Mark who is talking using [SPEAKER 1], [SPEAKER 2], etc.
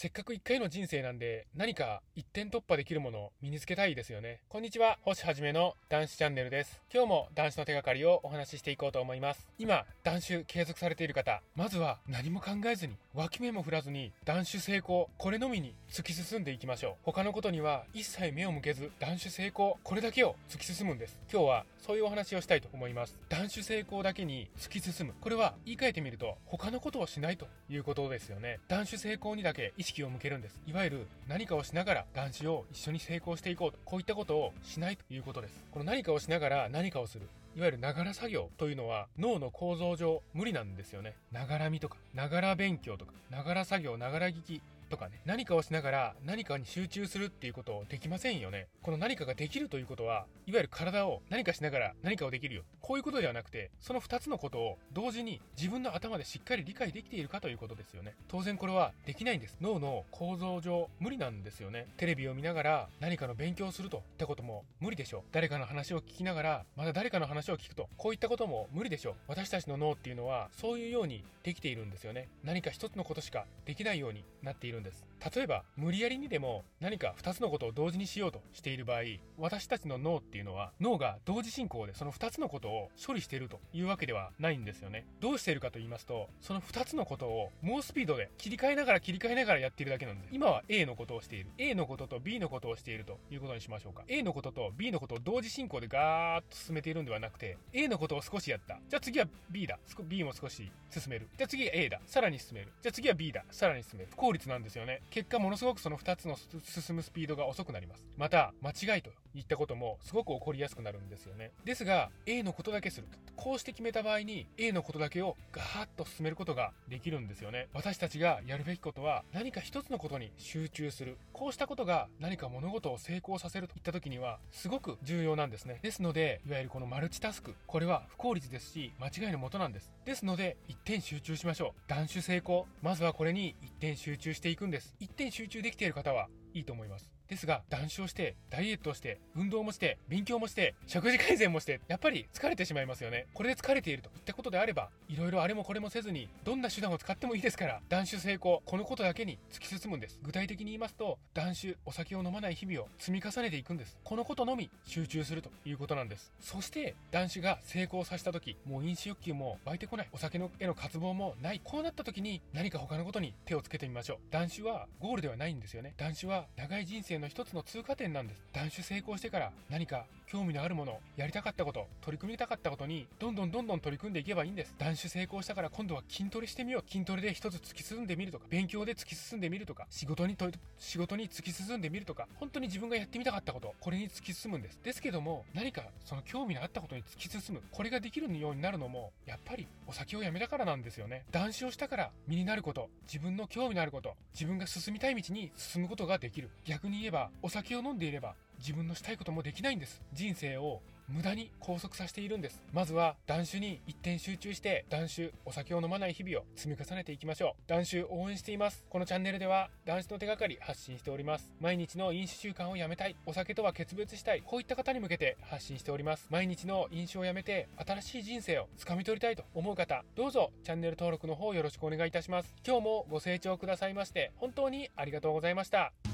[SPEAKER 1] せっかく一回の人生なんで、何か一点突破できるものを身につけたいですよね。こんにちは、星はじめの男子チャンネルです。今日も男子の手がかりをお話ししていこうと思います。今、男子継続されている方、まずは何も考えずに、脇目も振らずに、男子成功、これのみに突き進んでいきましょう。他のことには一切目を向けず、男子成功、これだけを突き進むんです。今日はそういうお話をしたいと思います。男子成功だけに突き進む。これは言い換えてみると、他のことをしないということですよね。男子成功にだけ意識を向けるんです。いわゆる何かをしながら男子を一緒に成功していこうと。こういったことをしないということです。この何かをしながら何かをする。いわゆるながら作業というのは脳の構造上無理なんですよね。ながらみとか、ながら勉強とか、ながら作業、ながら聞き、とかね、何かをしながら何かに集中するっていうことできませんよね。この何かができるということは、いわゆる体を何かしながら何かをできるよ。こういうことではなくて、その2つのことを同時に自分の頭でしっかり理解できているかということですよね。当然これはできないんです。脳の構造上無理なんですよね。テレビを見ながら何かの勉強をするといったことも無理でしょう。誰かの話を聞きながらまた誰かの話を聞くと、こういったことも無理でしょう。私たちの脳っていうのはそういうようにできているんですよね。何か一つのことしかできないようになっているんです。例えば無理やりにでも何か2つのことを同時にしようとしている場合私たちの脳っていうのは脳が同時進行でその2つのことを処理しているというわけではないんですよね。どうしているかと言いますとその2つのことを猛スピードで切り替えながら切り替えながらやっているだけなんです。今は A のことをしている。A のことと B のことをしているということにしましょうか。A のことと B のことを同時進行でガーッと進めているんではなくて A のことを少しやった。じゃあ次は B だ。B も少し進める。じゃあ次は A だ。さらに進める。じゃあ次は B だ。さらに進める。不効率なんですよね。結果ものすごくその2つの進むスピードが遅くなります。また、間違いといったこともすごく起こりやすくなるんですよね。ですが、A のことだけする。こうして決めた場合に、A のことだけをガーッと進めることができるんですよね。私たちがやるべきことは、何か一つのことに集中する。こうしたことが何か物事を成功させるといった時には、すごく重要なんですね。ですので、いわゆるこのマルチタスク。これは不効率ですし、間違いのもとなんです。ですので、一点集中しましょう。断種成功。まずはこれに一点集中していくんです。一点集中できている方はいいと思います。ですが、断酒をして、ダイエットをして、運動もして、勉強もして、食事改善もして、やっぱり疲れてしまいますよね。これで疲れているといったことであれば、いろいろあれもこれもせずに、どんな手段を使ってもいいですから、断酒成功、このことだけに突き進むんです。具体的に言いますと、断酒、お酒を飲まない日々を積み重ねていくんです。このことのみ集中するということなんです。そして、断酒が成功させた時、もう飲酒欲求も湧いてこない、お酒のへの渇望もない、こうなった時に何か他のことに手をつけてみましょう。断酒はゴールではないんですよね。断酒は長い人生の一つの通過点なんです。断酒成功してから何か興味のあるもの、やりたかったこと、取り組みたかったことにどんどんどんどん取り組んでいけばいいんです。断酒成功したから今度は筋トレしてみよう。筋トレで一つ突き進んでみるとか、勉強で突き進んでみるとか、仕事にと仕事に突き進んでみるとか、本当に自分がやってみたかったこと、これに突き進むんです。ですけども、何かその興味のあったことに突き進む、これができるようになるのも、やっぱりお酒をやめたからなんですよね。断酒をしたから身になること、自分の興味のあること、自分が進みたい道に進むことができる。逆に言えば、お酒を飲んでいれば、自分のしたいこともできないんです。人生を無駄に拘束させているんです。まずは断酒に一点集中して、断酒、お酒を飲まない日々を積み重ねていきましょう。断酒応援しています。このチャンネルでは断酒の手がかり発信しております。毎日の飲酒習慣をやめたい、お酒とは決別したい、こういった方に向けて発信しております。毎日の飲酒をやめて、新しい人生をつかみ取りたいと思う方、どうぞチャンネル登録の方よろしくお願いいたします。今日もご清聴くださいまして、本当にありがとうございました。